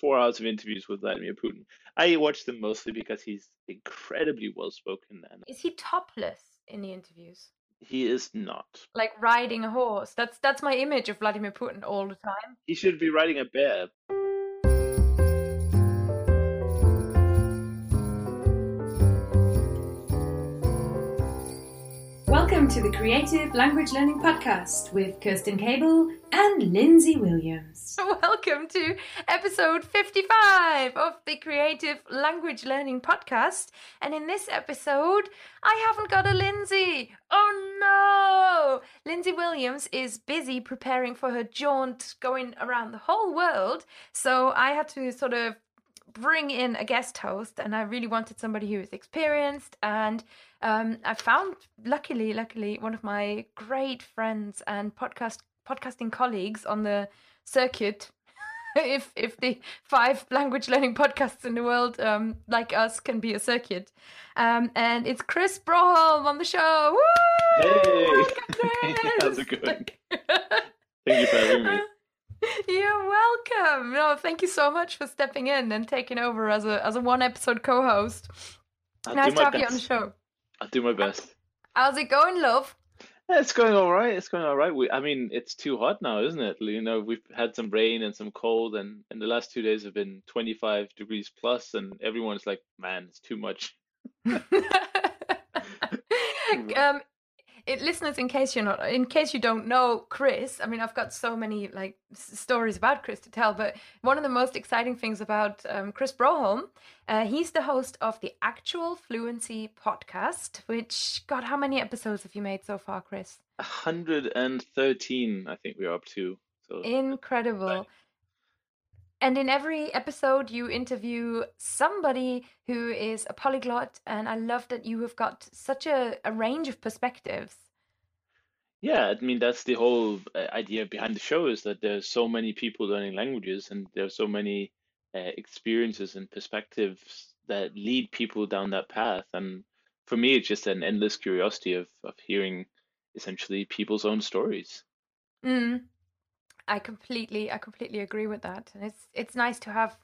four hours of interviews with Vladimir Putin. I watch them mostly because he's incredibly well spoken. And Is he topless in the interviews? he is not. Like riding a horse. That's that's my image of Vladimir Putin all the time. He should be riding a bear. Welcome to the Creative Language Learning Podcast with Kirsten Cable and Lindsay Williams. Welcome to episode 55 of the Creative Language Learning Podcast. And in this episode, I haven't got a Lindsay. Oh no! Lindsay Williams is busy preparing for her jaunt going around the whole world. So I had to sort of bring in a guest host and i really wanted somebody who is experienced and um, i found luckily luckily one of my great friends and podcast podcasting colleagues on the circuit if if the five language learning podcasts in the world um, like us can be a circuit um, and it's Kris Broholm on the show Woo! Hey! How's it going? Thank you for having me. You're welcome. No, thank you so much for stepping in and taking over as a as a one episode co-host. I'll nice to have you on the show. I'll do my best. How's it going, love? It's going all right. It's going all right. We, I mean, it's too hot now, isn't it? You know, we've had some rain and some cold, and, and the last two days have been 25 degrees plus, and everyone's like, man, it's too much. um, it, listeners, in case you're not, in case you don't know Kris, I mean, I've got so many like s- stories about Kris to tell, but one of the most exciting things about um, Kris Broholm, uh, he's the host of the Actual Fluency podcast. Which, God, how many episodes have you made so far, Kris? 113, I think we're up to. So Incredible. And in every episode, you interview somebody who is a polyglot, and I love that you have got such a, a range of perspectives. Yeah, I mean that's the whole uh, idea behind the show is that there's so many people learning languages and there's so many uh, experiences and perspectives that lead people down that path. And for me, it's just an endless curiosity of of hearing essentially people's own stories. Mm, I completely, I completely agree with that, and it's it's nice to have,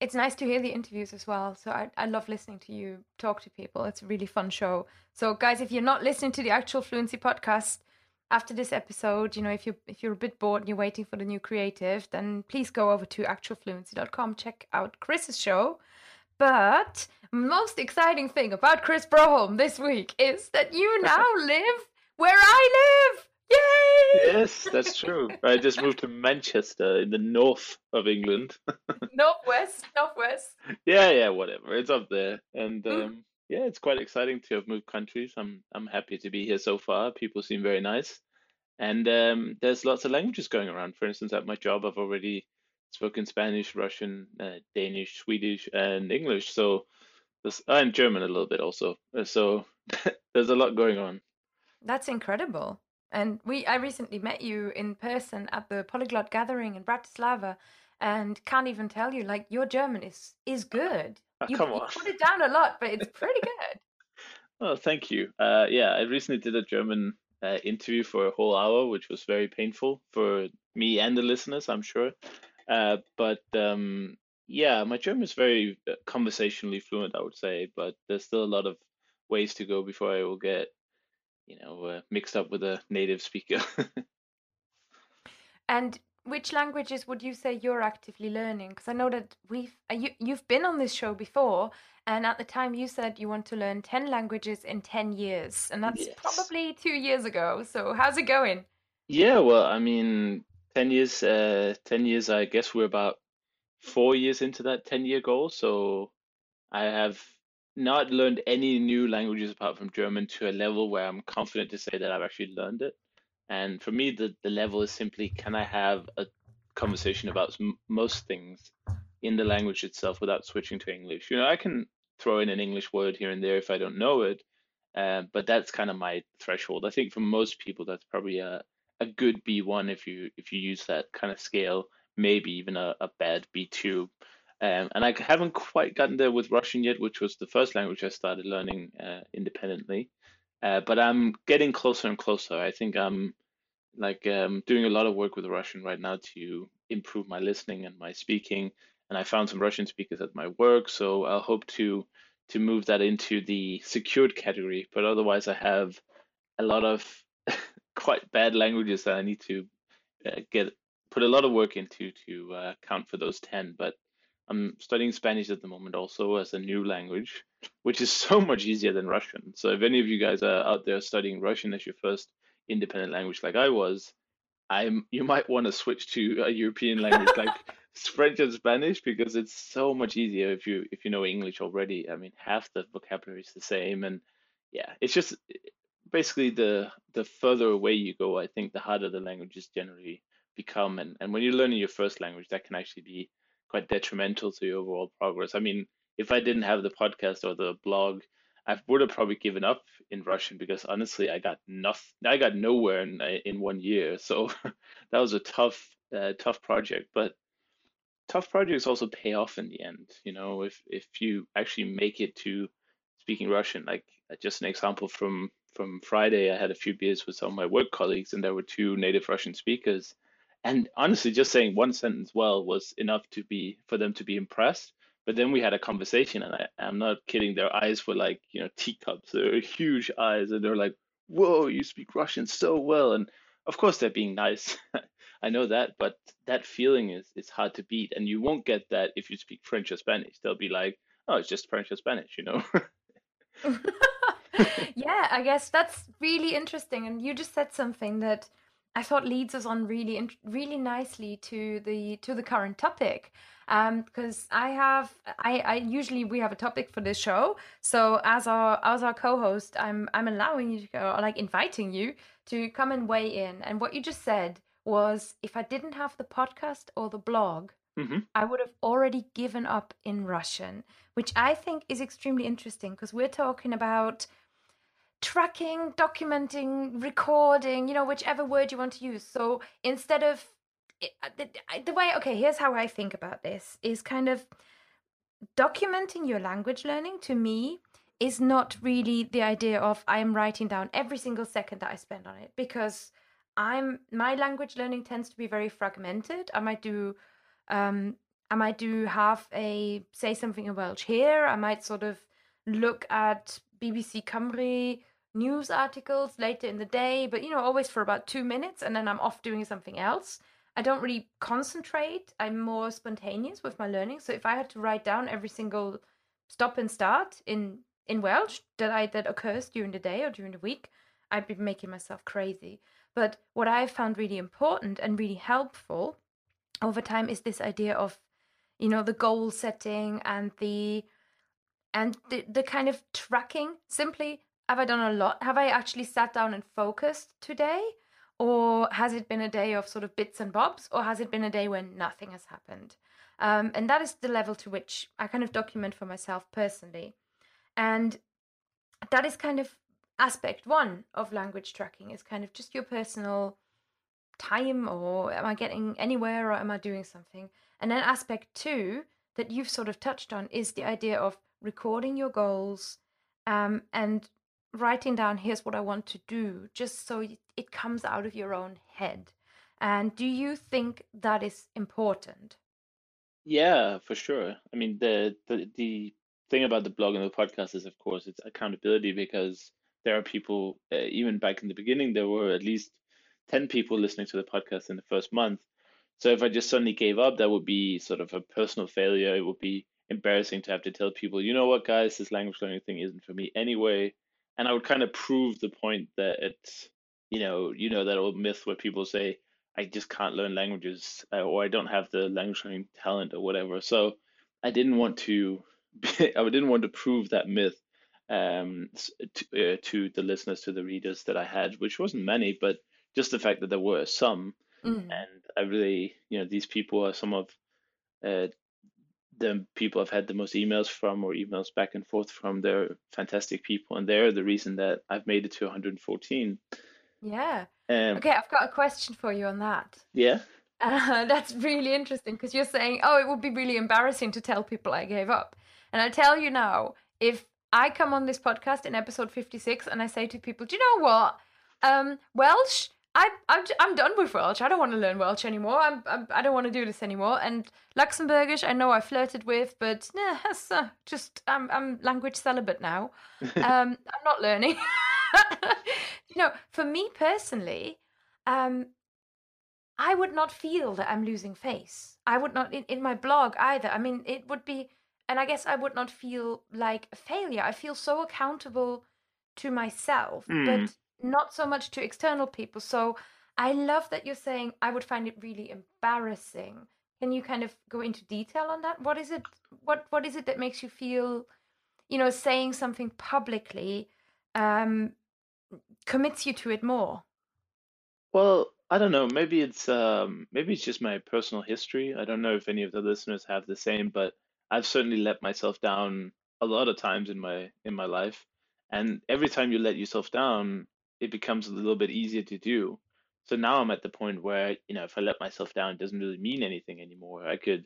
it's nice to hear the interviews as well. So I I love listening to you talk to people. It's a really fun show. So guys, if you're not listening to the actual Fluency podcast after this episode, you know, if you if you're a bit bored and you're waiting for the new creative, then please go over to actualfluency.com, check out Kris's show. But most exciting thing about Kris Broholm this week is that you now live where I live. Yay! Yes, that's true. I just moved to Manchester in the north of England. Northwest, northwest. Yeah, yeah, whatever. It's up there. And Mm. um, yeah, it's quite exciting to have moved countries. I'm I'm happy to be here so far. People seem very nice. And um, there's lots of languages going around. For instance, at my job, I've already spoken Spanish, Russian, uh, Danish, Swedish, and English. So there's, and German a little bit also. So there's a lot going on. That's incredible. And we, I recently met you in person at the Polyglot Gathering in Bratislava, and can't even tell you like your German is is good. Oh, You, come you put it down a lot, but it's pretty good. Oh, thank you. Uh, yeah, I recently did a German uh, interview for a whole hour, which was very painful for me and the listeners, I'm sure. Uh, but um, yeah, my German is very uh, conversationally fluent, I would say, but there's still a lot of ways to go before I will get, you know, uh, mixed up with a native speaker. And which languages would you say you're actively learning? Because I know that we've uh, you you've been on this show before, and at the time you said you want to learn ten languages in ten years, and that's Yes. probably two years ago. So how's it going? Yeah, well, I mean, 10 years, uh, 10 years, I guess we're about four years into that 10 year goal. So I have not learned any new languages apart from German to a level where I'm confident to say that I've actually learned it. And for me, the, the level is simply can I have a conversation about most things in the language itself without switching to English? You know, I can throw in an English word here and there if I don't know it, uh, but that's kind of my threshold. I think for most people, that's probably a a good B1 if you if you use that kind of scale, maybe even a, a bad B2. Um, and I haven't quite gotten there with Russian yet, which was the first language I started learning uh, independently. Uh, but I'm getting closer and closer. I think I'm like um, doing a lot of work with Russian right now to improve my listening and my speaking. and I found some Russian speakers at my work. So I'll hope to to move that into the secured category. But otherwise, I have a lot of quite bad languages that I need to uh, get put a lot of work into to uh, count for those ten. But I'm studying Spanish at the moment also as a new language, which is so much easier than Russian. So if any of you guys are out there studying Russian as your first independent language like I was, I'm you might want to switch to a European language like French and Spanish because it's so much easier if you if you know English already. I mean, half the vocabulary is the same, and yeah, it's just basically the the further away you go, I think the harder the languages generally become. And and when you're learning your first language, that can actually be quite detrimental to your overall progress. I mean, if I didn't have the podcast or the blog, I would have probably given up in Russian because honestly, I got nothing. I got nowhere in in one year. So that was a tough, uh, tough project. But tough projects also pay off in the end. You know, if if you actually make it to speaking Russian, like uh, just an example from from Friday, I had a few beers with some of my work colleagues, and there were two native Russian speakers. And honestly, just saying one sentence well was enough to be for them to be impressed but then we had a conversation, and I, I'm not kidding. Their eyes were like, you know, teacups. They're huge eyes, and they're like, "Whoa, you speak Russian so well!" And of course, they're being nice. I know that, but that feeling is is hard to beat, and you won't get that if you speak French or Spanish. They'll be like, "Oh, it's just French or Spanish," you know. yeah, I guess that's really interesting, and you just said something that I thought leads us on really, really nicely to the to the current topic, um, because I have I, I usually we have a topic for this show. So as our as our co-host, I'm I'm allowing you to go, or like inviting you to come and weigh in. And what you just said was, if I didn't have the podcast or the blog, mm-hmm. I would have already given up in Russian, which I think is extremely interesting because we're talking about tracking, documenting, recording, you know, whichever word you want to use. So instead of uh, the, the way, okay, here's how I think about this is kind of documenting your language learning to me is not really the idea of I'm writing down every single second that I spend on it because I'm my language learning tends to be very fragmented. I might do um I might do half a say something in Welsh here. I might sort of look at BBC Cymru news articles later in the day, but you know, always for about two minutes, and then I'm off doing something else. I don't really concentrate. I'm more spontaneous with my learning. So if I had to write down every single stop and start in in Welsh that I that occurs during the day or during the week, I'd be making myself crazy. But what I found really important and really helpful over time is this idea of, you know, the goal setting and the and the, the kind of tracking simply have I done a lot? Have I actually sat down and focused today? Or has it been a day of sort of bits and bobs? Or has it been a day when nothing has happened? Um, and that is the level to which I kind of document for myself personally. And that is kind of aspect one of language tracking is kind of just your personal time or am I getting anywhere or am I doing something? And then aspect two that you've sort of touched on is the idea of recording your goals um, and writing down here's what I want to do just so it comes out of your own head. And do you think that is important? Yeah, for sure. I mean, the the the thing about the blog and the podcast is, of course, it's accountability because there are people. Uh, even back in the beginning, there were at least ten people listening to the podcast in the first month. So if I just suddenly gave up, that would be sort of a personal failure. It would be embarrassing to have to tell people, you know what, guys, this language learning thing isn't for me anyway and I would kind of prove the point that it's you know you know that old myth where people say I just can't learn languages uh, or I don't have the language learning talent or whatever. So I didn't want to be, I didn't want to prove that myth um, to, uh, to the listeners to the readers that I had, which wasn't many, but just the fact that there were some, mm. and I really you know these people are some of uh, the people I've had the most emails from or emails back and forth from. They're fantastic people, and they're the reason that I've made it to 114. Yeah. Um, okay, I've got a question for you on that. Yeah. Uh, that's really interesting because you're saying, oh, it would be really embarrassing to tell people I gave up. And I tell you now, if I come on this podcast in episode 56 and I say to people, do you know what? Um, Welsh, I, I'm, I'm done with Welsh. I don't want to learn Welsh anymore. I'm, I'm I don't want to do this anymore. And Luxembourgish, I know I flirted with, but nah, that's, uh, just I'm I'm language celibate now. Um, I'm not learning. you know, for me personally, um, I would not feel that I'm losing face. I would not in, in my blog either. I mean, it would be, and I guess I would not feel like a failure. I feel so accountable to myself, Mm. but not so much to external people. So I love that you're saying I would find it really embarrassing. Can you kind of go into detail on that? What is it? What what is it that makes you feel, you know, saying something publicly um, commits you to it more? Well, I don't know. Maybe it's um maybe it's just my personal history. I don't know if any of the listeners have the same, but I've certainly let myself down a lot of times in my in my life. And every time you let yourself down, it becomes a little bit easier to do. So now I'm at the point where, you know, if I let myself down, it doesn't really mean anything anymore. I could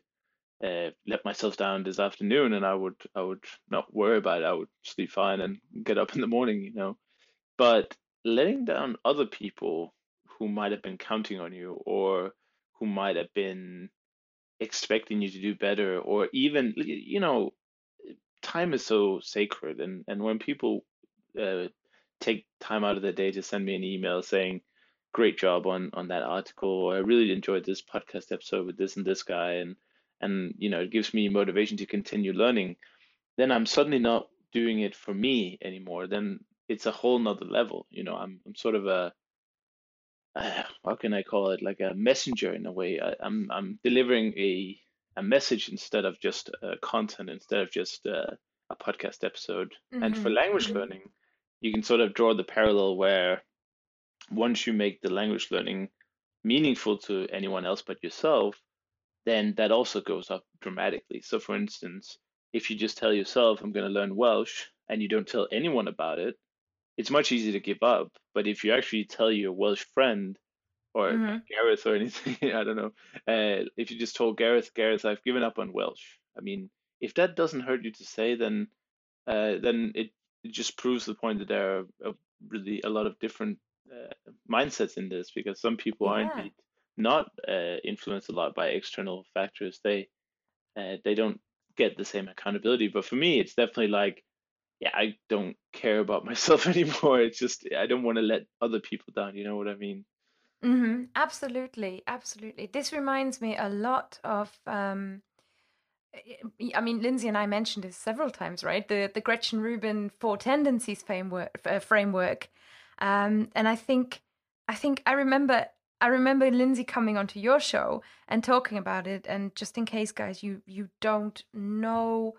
uh, let myself down this afternoon and I would I would not worry about it. I would sleep fine and get up in the morning, you know. But letting down other people who might have been counting on you or who might have been expecting you to do better or even you know time is so sacred and and when people uh, take time out of their day to send me an email saying great job on on that article or I really enjoyed this podcast episode with this and this guy and and you know it gives me motivation to continue learning then I'm suddenly not doing it for me anymore then it's a whole nother level you know I'm I'm sort of a uh, how can I call it like a messenger in a way. I, I'm I'm delivering a a message instead of just uh, content, instead of just uh, a podcast episode. And for Mhm, language mhm. learning, you can sort of draw the parallel where once you make the language learning meaningful to anyone else but yourself, then that also goes up dramatically. So, for instance, if you just tell yourself, I'm going to learn Welsh, and you don't tell anyone about it, it's much easier to give up. But if you actually tell your Welsh friend or Mhm. Gareth or anything, I don't know, uh, if you just told Gareth, Gareth, I've given up on Welsh. I mean, if that doesn't hurt you to say, then uh, then it, it just proves the point that there are uh, really a lot of different uh, mindsets in this because some people are Yeah. indeed not uh, influenced a lot by external factors. They uh, they don't get the same accountability. But for me, it's definitely like, yeah, I don't care about myself anymore. It's just I don't want to let other people down. You know what I mean? hmm Absolutely, absolutely. This reminds me a lot of. Um, I- mean, Lindsay and I mentioned this several times, right? The the Gretchen Rubin Four Tendencies framework. Uh, framework, um, and I think, I think I remember. I remember Lindsay coming onto your show and talking about it. And just in case, guys, you you don't know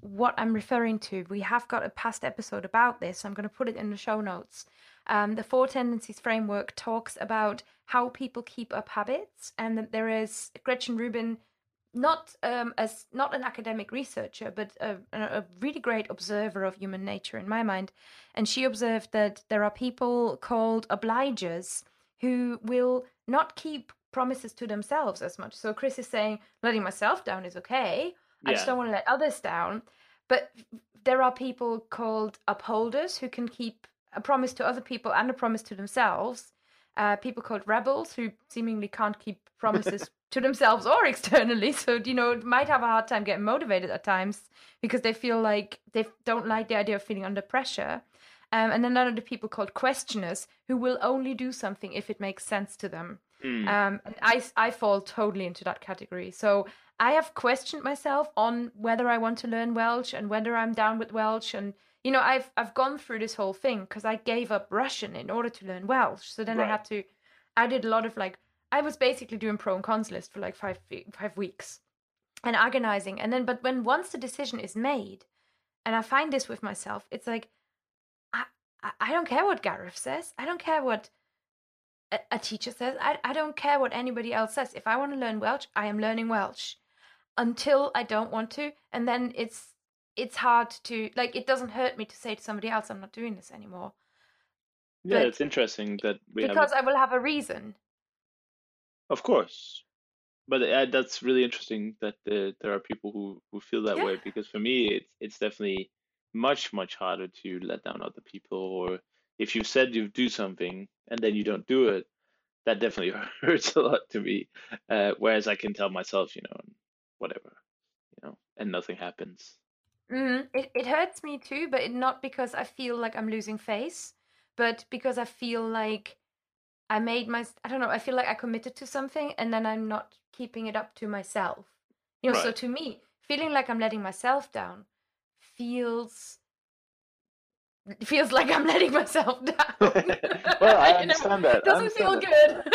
what I'm referring to, we have got a past episode about this. I'm going to put it in the show notes. Um, the Four Tendencies framework talks about how people keep up habits, and that there is Gretchen Rubin, not um, as not an academic researcher, but a, a really great observer of human nature in my mind, and she observed that there are people called obligers who will not keep promises to themselves as much. So Kris is saying letting myself down is okay. I just don't want to let others down. But there are people called upholders who can keep a promise to other people and a promise to themselves. Uh, people called rebels who seemingly can't keep promises to themselves or externally. So, you know, might have a hard time getting motivated at times because they feel like they don't like the idea of feeling under pressure. Um, and then there are the people called questioners who will only do something if it makes sense to them. Mm. Um, and I, I fall totally into that category. So I have questioned myself on whether I want to learn Welsh and whether I'm down with Welsh. And, you know, I've, I've gone through this whole thing because I gave up Russian in order to learn Welsh. So then I had to, I did a lot of like, I was basically doing pro and cons list for like five, five weeks and agonizing. And then, but when once the decision is made, and I find this with myself, it's like, I, I- don't care what Gareth says. I don't care what a, a teacher says. I, I don't care what anybody else says. If I want to learn Welsh, I am learning Welsh until I don't want to. And then it's it's hard to like it doesn't hurt me to say to somebody else I'm not doing this anymore Yeah, but- it's interesting that we have because I will have a reason. Of course. But uh, that's really interesting that uh, there are people who, who feel that way because for me it's it's definitely much much harder to let down other people or if you said you do something and then you don't do it that definitely hurts a lot to me. Uh, whereas I can tell myself, you know, whatever, you know, and nothing happens. Mm, it, it hurts me too, but it, not because I feel like I'm losing face, but because I feel like I made my, I don't know, I feel like I committed to something and then I'm not keeping it up to myself. You know, so to me, feeling like I'm letting myself down feels feels like I'm letting myself down. Well, I know, understand that. I Doesn't understand feel that. good.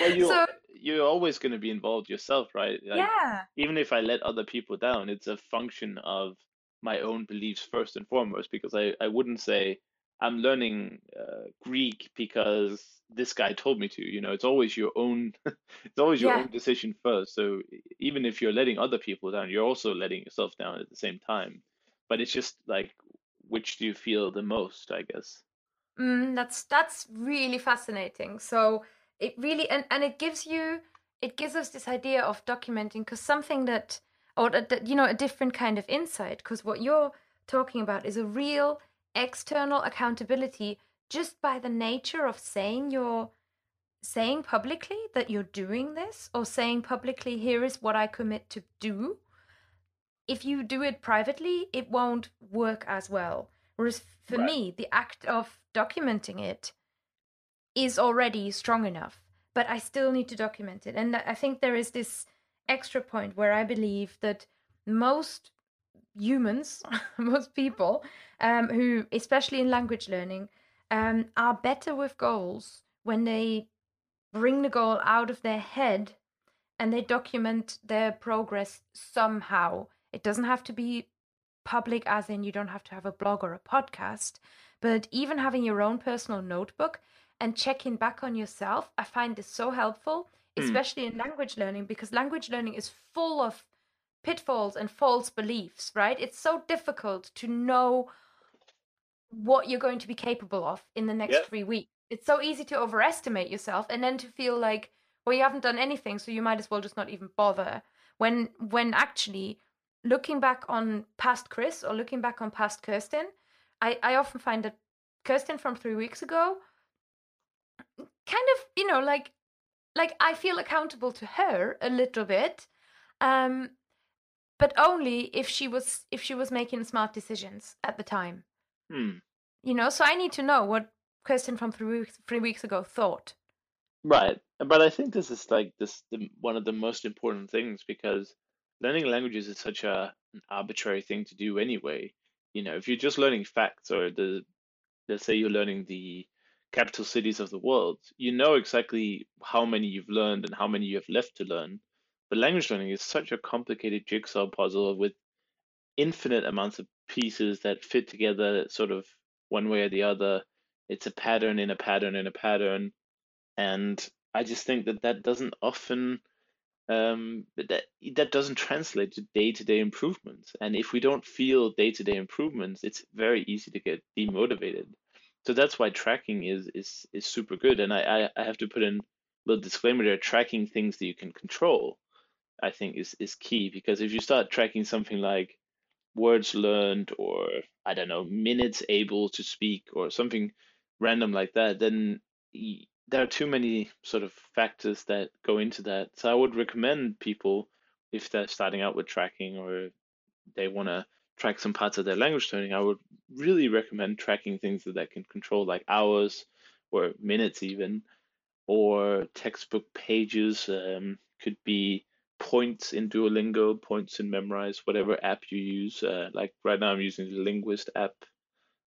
Well, you so you're always going to be involved yourself, right? Like, yeah. even if I let other people down, it's a function of my own beliefs first and foremost, because I, I wouldn't say I'm learning uh, Greek because this guy told me to. You know, it's always your own, it's always your Yeah. own decision first. So even if you're letting other people down, you're also letting yourself down at the same time. But it's just like, which do you feel the most, I guess? Mm, that's that's really fascinating. So it really and and it gives you it gives us this idea of documenting because something that or that, that, you know a different kind of insight because what you're talking about is a real external accountability just by the nature of saying you're saying publicly that you're doing this or saying publicly here is what I commit to do if you do it privately, it won't work as well. Whereas for Right. me, the act of documenting it is already strong enough, but I still need to document it. And I think there is this extra point where I believe that most humans, most people um, who, especially in language learning, um, are better with goals when they bring the goal out of their head and they document their progress somehow. It doesn't have to be public, as in you don't have to have a blog or a podcast, but even having your own personal notebook and checking back on yourself, I find this so helpful, Hmm. especially in language learning, because language learning is full of pitfalls and false beliefs, right? It's so difficult to know what you're going to be capable of in the next Yeah. three weeks. It's so easy to overestimate yourself and then to feel like, well, you haven't done anything, so you might as well just not even bother. When when actually looking back on past Kris or looking back on past Kirsten, I, I often find that Kirsten from three weeks ago kind of, you know, like like I feel accountable to her a little bit. Um but only if she was if she was making smart decisions at the time. Hmm. You know, so I need to know what Kirsten from three weeks three weeks ago thought. Right. But I think this is like this the, one of the most important things because learning languages is such a an arbitrary thing to do anyway. You know, if you're just learning facts or the let's say you're learning the capital cities of the world, you know exactly how many you've learned and how many you have left to learn. But language learning is such a complicated jigsaw puzzle with infinite amounts of pieces that fit together sort of one way or the other. It's a pattern in a pattern in a pattern. And I just think that that doesn't often um, that that doesn't translate to day-to-day improvements. And if we don't feel day-to-day improvements, it's very easy to get demotivated. So that's why tracking is is is super good. And I I, I have to put in a little disclaimer there. Tracking things that you can control, I think, is is key because if you start tracking something like words learned or I don't know minutes able to speak or something random like that, then there are too many sort of factors that go into that. So I would recommend people if they're starting out with tracking or they want to track some parts of their language learning, I would really recommend tracking things that they can control, like hours or minutes even, or textbook pages. Um, could be points in Duolingo, points in Memrise, whatever app you use. Uh, like right now, I'm using the Linguist app,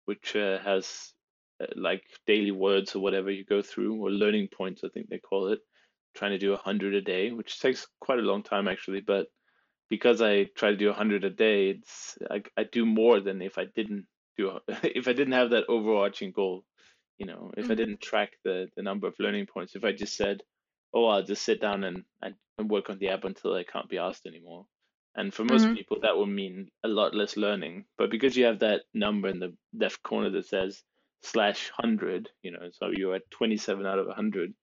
which uh, has uh, like daily words or whatever you go through, or learning points, I think they call it. Trying to do a hundred a day, which takes quite a long time actually, but because I try to do a hundred a day, it's I, I do more than if I didn't do if I didn't have that overarching goal. You know, if I Mhm. didn't track the the number of learning points, if I just said, "Oh, I'll just sit down and and, work on the app until I can't be asked anymore," and for most Mhm. people that would mean a lot less learning. But because you have that number in the left corner that says slash hundred, you know, so you're at 27 out of 100,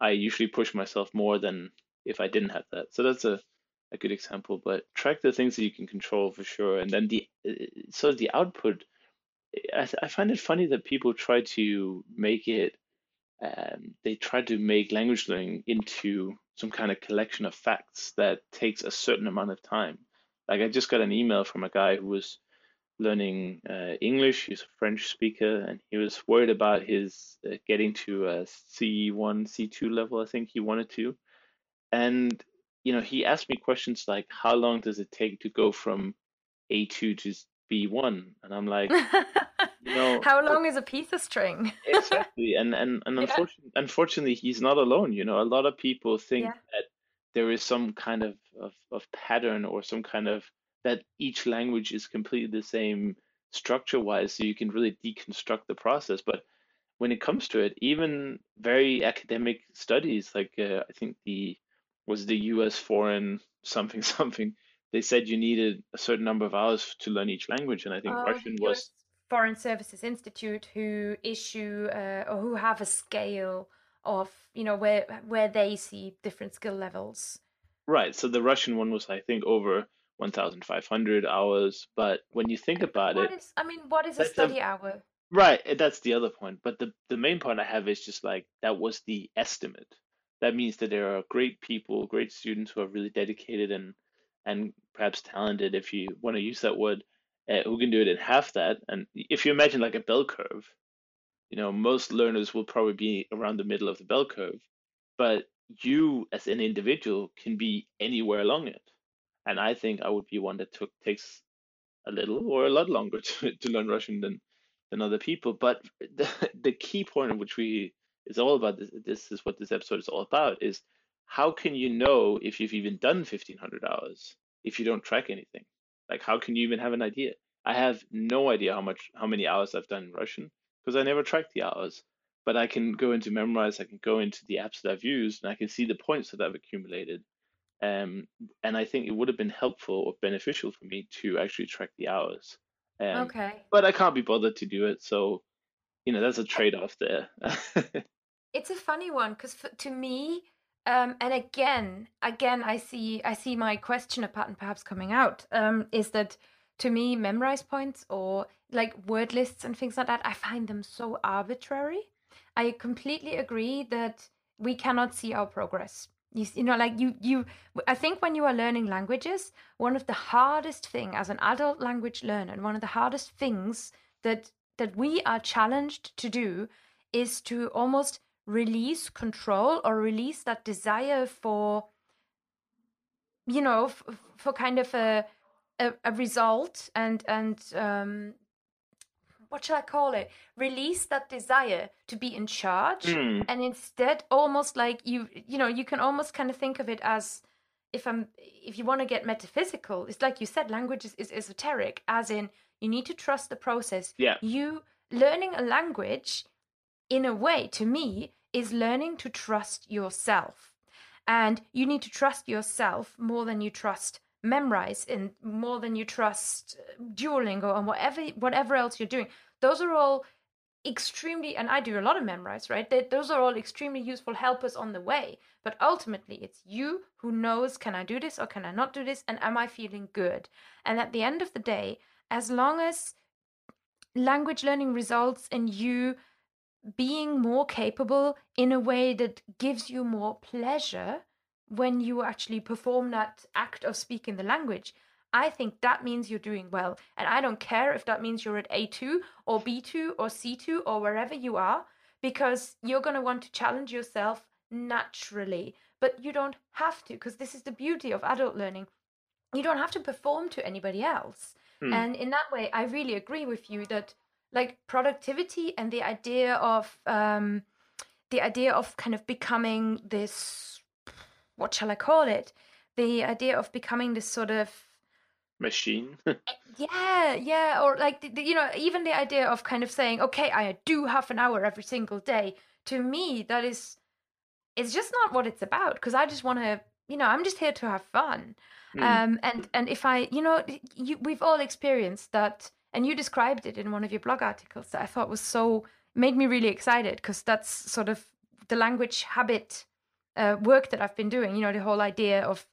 I usually push myself more than if I didn't have that. So that's a a good example, but track the things that you can control for sure. And then the uh, so the output, I, I find it funny that people try to make it um, they try to make language learning into some kind of collection of facts that takes a certain amount of time. Like I just got an email from a guy who was learning uh, English. He's a French speaker, and he was worried about his uh, getting to a C1, C2 level. I think he wanted to, and you know, he asked me questions like, "How long does it take to go from A2 to B1?" And I'm like, you know, How long is a piece of string? exactly and and, and Yeah. unfortunately, unfortunately he's not alone you know a lot of people think Yeah. that there is some kind of, of of pattern or some kind of that each language is completely the same structure wise so you can really deconstruct the process but when it comes to it even very academic studies like uh, i think the was the us foreign something something they said you needed a certain number of hours to learn each language and i think Oh, russian was Foreign Services Institute, who issue uh, or who have a scale of you know where where they see different skill levels. Right. So the Russian one was, I think, over 1,500 hours. But when you think about What it, is I mean, what is a That's a- study hour? right, eh, that's the other point. But the, the main point I have is just like that was the estimate. That means that there are great people, great students who are really dedicated and and perhaps talented, if you want to use that word, uh, who can do it in half that. And if you imagine like a bell curve, you know, most learners will probably be around the middle of the bell curve, but you as an individual can be anywhere along it. And I think I would be one that took takes a little or a lot longer to, to learn Russian than than other people. But the, the key point of which we is all about this, this is what this episode is all about is how can you know if you've even done 1500 hours if you don't track anything? Like how can you even have an idea? I have no idea how much how many hours I've done in Russian because I never track the hours. But I can go into Memrise, I can go into the apps that I've used, and I can see the points that I've accumulated. Um, and I think it would have been helpful or beneficial for me to actually track the hours. Um, Okay. but I can't be bothered to do it, so you know that's a trade-off there. It's a funny one because to me, um, and again, again, I see, I see my questioner pattern perhaps coming out. Um, is that to me, Memrise points or like word lists and things like that? I find them so arbitrary. I completely agree that we cannot see our progress. You, you know, like you, you. I think when you are learning languages, one of the hardest thing as an adult language learner, and one of the hardest things that that we are challenged to do, is to almost release control or release that desire for you know f- for kind of a a, a result and and um what should i call it release that desire to be in charge Hmm. and instead almost like you you know you can almost kind of think of it as if i'm if you want to get metaphysical it's like you said language is, is esoteric as in you need to trust the process Yeah. you learning a language in a way to me is learning to trust yourself. And you need to trust yourself more than you trust Memrise and more than you trust uh, duolingo and whatever whatever else you're doing. Those are all extremely and i do a lot of Memrise right? They, those are all extremely useful helpers on the way. But ultimately it's you who knows can i do this or can i not do this? And am i feeling good? And at the end of the day as long as language learning results in you being more capable in a way that gives you more pleasure when you actually perform that act of speaking the language. I think that means you're doing well. And I don't care if that means you're at A2 or B2 or C2 or wherever you are, because you're going to want to challenge yourself naturally. But you don't have to, because this is the beauty of adult learning. You don't have to perform to anybody else. Hmm. And in that way, I really agree with you that like productivity and the idea of um, the idea of kind of becoming this what shall I call it? The idea of becoming this sort of Machine. yeah, yeah, or like the, the- you know, even the idea of kind of saying, okay, I do half an hour every single day. To me, that is, it's just not what it's about. Because I just want to, you know, I'm just here to have fun. Hmm. Um, and and if I, you know, you, we've all experienced that, and you described it in one of your blog articles that I thought was so made me really excited because that's sort of the language habit uh, work that I've been doing. You know, the whole idea of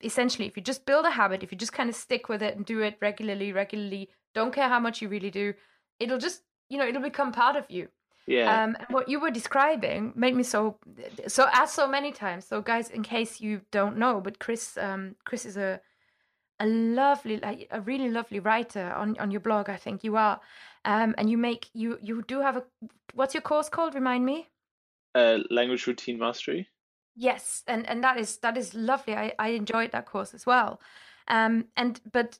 essentially if you just build a habit, if you just kind of stick with it and do it regularly, regularly, don't care how much you really do, it'll just you know it'll become part of you. Yeah. Um, and what you were describing made me so so as so many times. So guys, in case you don't know, but Kris um, Kris is a a lovely like a really lovely writer on on your blog. I think you are, um, and you make you you do have a what's your course called? Remind me. Uh, language routine mastery. Yes, and and that is that is lovely. I I enjoyed that course as well. Um, and but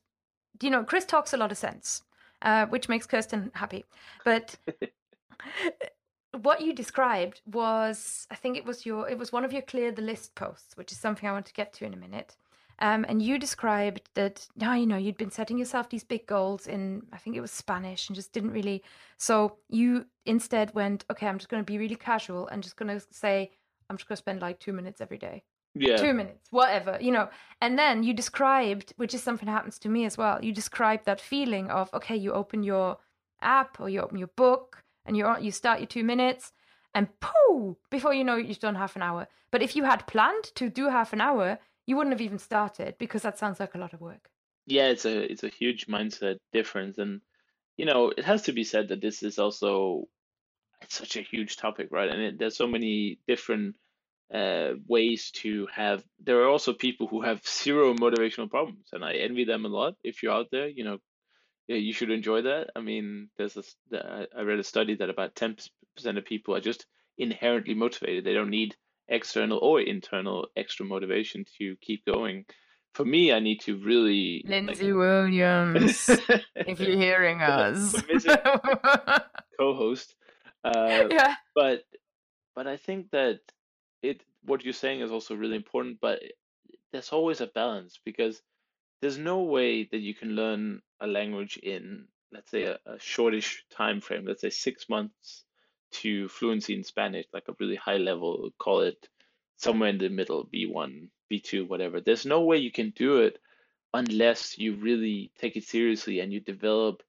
you know, Kris talks a lot of sense, uh, which makes Kirsten happy. But what you described was, I think it was your, it was one of your clear the list posts, which is something I want to get to in a minute. Um, and you described that now you know you'd been setting yourself these big goals in I think it was Spanish and just didn't really. So you instead went, okay, I'm just going to be really casual and just going to say I'm just going to spend like two minutes every day Yeah. two minutes, whatever, you know. And then you described, which is something that happens to me as well. You described that feeling of okay, you open your app or you open your book and you you start your two minutes, and pooh, before you know it, you've done half an hour. But if you had planned to do half an hour, you wouldn't have even started because that sounds like a lot of work. Yeah, it's a it's a huge mindset difference, and you know it has to be said that this is also it's such a huge topic, right? And it, there's so many different uh, ways to have. There are also people who have zero motivational problems, and I envy them a lot. If you're out there, you know, yeah, you should enjoy that. I mean, there's this. I I read a study that about 10% of people are just inherently motivated. They don't need external or internal extra motivation to keep going. For me, I need to really like Lindsay Williams, if you're hearing us. Co-host. Uh, yeah. but but I think that it what you're saying is also really important. But there's always a balance because there's no way that you can learn a language in let's say a, a shortish time frame. Let's say six months to fluency in Spanish, like a really high level. Call it somewhere in the middle, B1, B2, whatever. There's no way you can do it unless you really take it seriously and you develop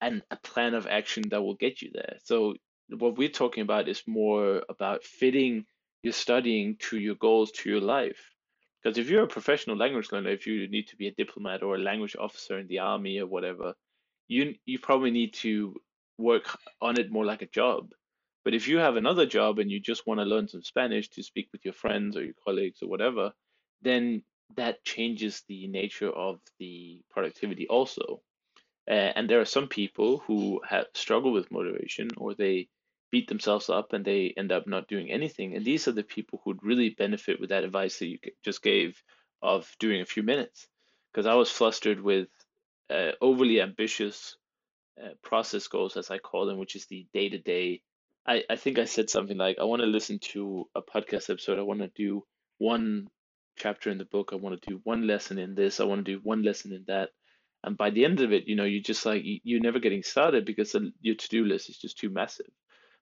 and a plan of action that will get you there. So what we're talking about is more about fitting your studying to your goals, to your life. Because if you're a professional language learner, if you need to be a diplomat or a language officer in the army or whatever, you you probably need to work on it more like a job. But if you have another job and you just want to learn some Spanish to speak with your friends or your colleagues or whatever, then that changes the nature of the productivity also. Uh, and there are some people who have struggle with motivation or they beat themselves up and they end up not doing anything. And these are the people who'd really benefit with that advice that you just gave of doing a few minutes. Because I was flustered with uh, overly ambitious uh, process goals, as I call them, which is the day to day. I I think I said something like, I want to listen to a podcast episode. I want to do one chapter in the book. I want to do one lesson in this. I want to do one lesson in that. And by the end of it, you know, you're just like you, you're never getting started because your to-do list is just too massive.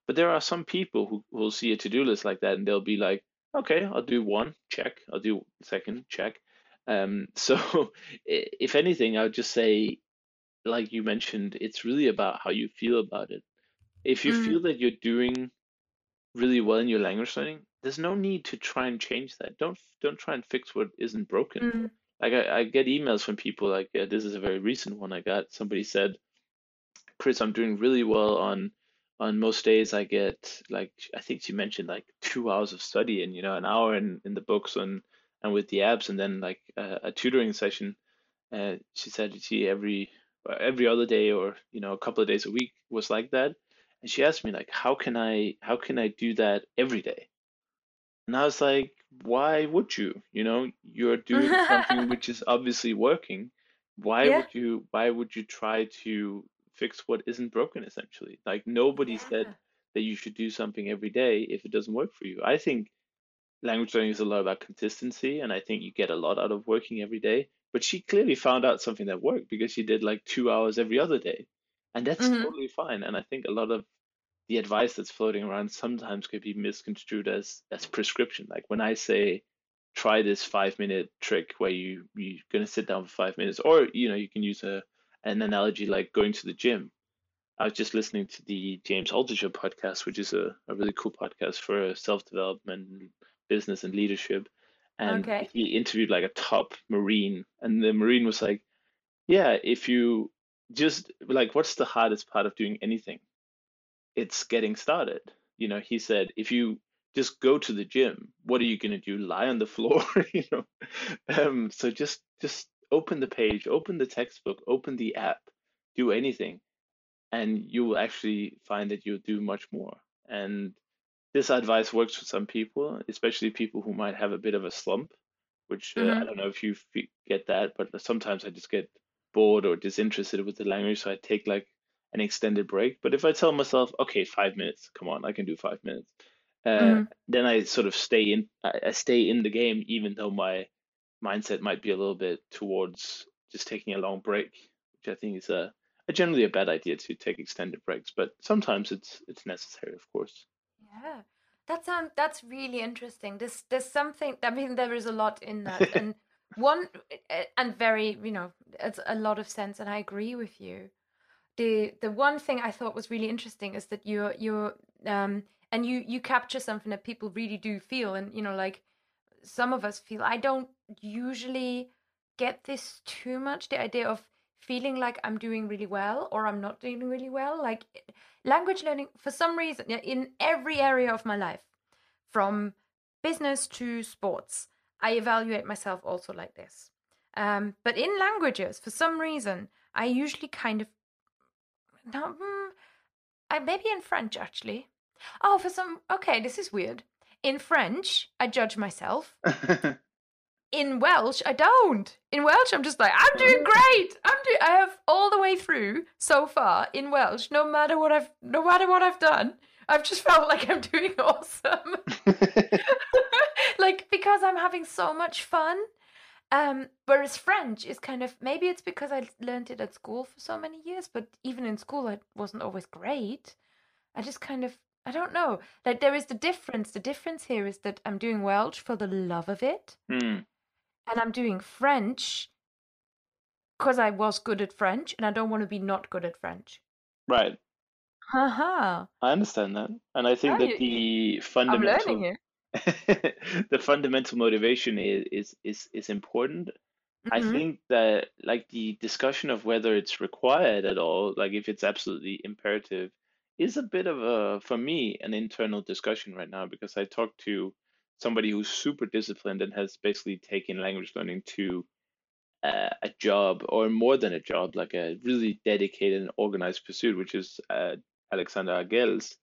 But there are some people who will see a to-do list like that and they'll be like, okay, I'll do one, check. I'll do second, check. Um, so if anything, I would just say, like you mentioned, it's really about how you feel about it. If you Mm. feel that you're doing really well in your language learning, there's no need to try and change that. Don't don't try and fix what isn't broken. Mm. Like I, I get emails from people like uh, this is a very recent one I got. Somebody said, Kris, I'm doing really well on on most days. I get like I think she mentioned like two hours of study and you know an hour in in the books and and with the apps and then like a, a tutoring session. Uh, she said she every Uh, every other day or you know a couple of days a week was like that. And she asked me like, how can I how can I do that every day? And I was like, why would you? You know, you're doing something which is obviously working. Why Yeah. would you why would you try to fix what isn't broken essentially? Like nobody said that you should do something every day if it doesn't work for you. I think language learning is a lot about consistency and I think you get a lot out of working every day. But she clearly found out something that worked because she did like two hours every other day. And that's Mhm. totally fine. And I think a lot of the advice that's floating around sometimes could be misconstrued as as prescription. Like when I say try this five minute trick where you you're gonna sit down for five minutes, or you know, you can use a an analogy like going to the gym. I was just listening to the James Altucher podcast, which is a, a really cool podcast for self development, business, and leadership. And Okay. he interviewed like a top Marine, and the Marine was like, Yeah, if you just like, what's the hardest part of doing anything? it's getting started. You know, he said, if you just go to the gym, what are you going to do? Lie on the floor? you know, um, so just just open the page, open the textbook, open the app, do anything, and you will actually find that you'll do much more. And this advice works for some people, especially people who might have a bit of a slump, which uh, Mm-hmm. I don't know if you fe- get that, but sometimes I just get bored or disinterested with the language, so I take like an extended break. But if I tell myself, okay, five minutes, come on, I can do five minutes, uh, Mm-hmm. then I sort of stay in, I I stay in the game, even though my mindset might be a little bit towards just taking a long break, which I think is a, a generally a bad idea to take extended breaks, but sometimes it's it's necessary, of course. Yeah, that sounds that's really interesting. There's there's something. I mean, there is a lot in that, and one uh, and very you know it's a lot of sense, and I agree with you. The the one thing I thought was really interesting is that you're you're um and you you capture something that people really do feel, and you know like some of us feel. I don't usually get this too much. The idea of feeling like I'm doing really well or I'm not doing really well. Like language learning, for some reason, in every area of my life, from business to sports, I evaluate myself also like this. Um, but in languages, for some reason, I usually kind of no, mm, I maybe in French actually. Oh, for some okay, this is weird. In French, I judge myself. In Welsh, I don't. In Welsh, I'm just like, I'm doing great. I'm do. I have all the way through so far in Welsh. No matter what I've, no matter what I've done, I've just felt like I'm doing awesome. like because I'm having so much fun. Um, whereas French is kind of maybe it's because I learned it at school for so many years, but even in school I wasn't always great. I just kind of I don't know. Like there is the difference. The difference here is that I'm doing Welsh for the love of it, Hmm. And I'm doing French because I was good at French, and I don't want to be not good at French. Right. Haha. I understand that. And I think that you- the fundamental learning here. the fundamental motivation is is is, is important. I Mhm. think that like the discussion of whether it's required at all, like if it's absolutely imperative, is a bit of a for me an internal discussion right now because I talked to somebody who's super disciplined and has basically taken language learning to uh, a job or more than a job, like a really dedicated and organized pursuit, which is uh, Alexander Arguelles,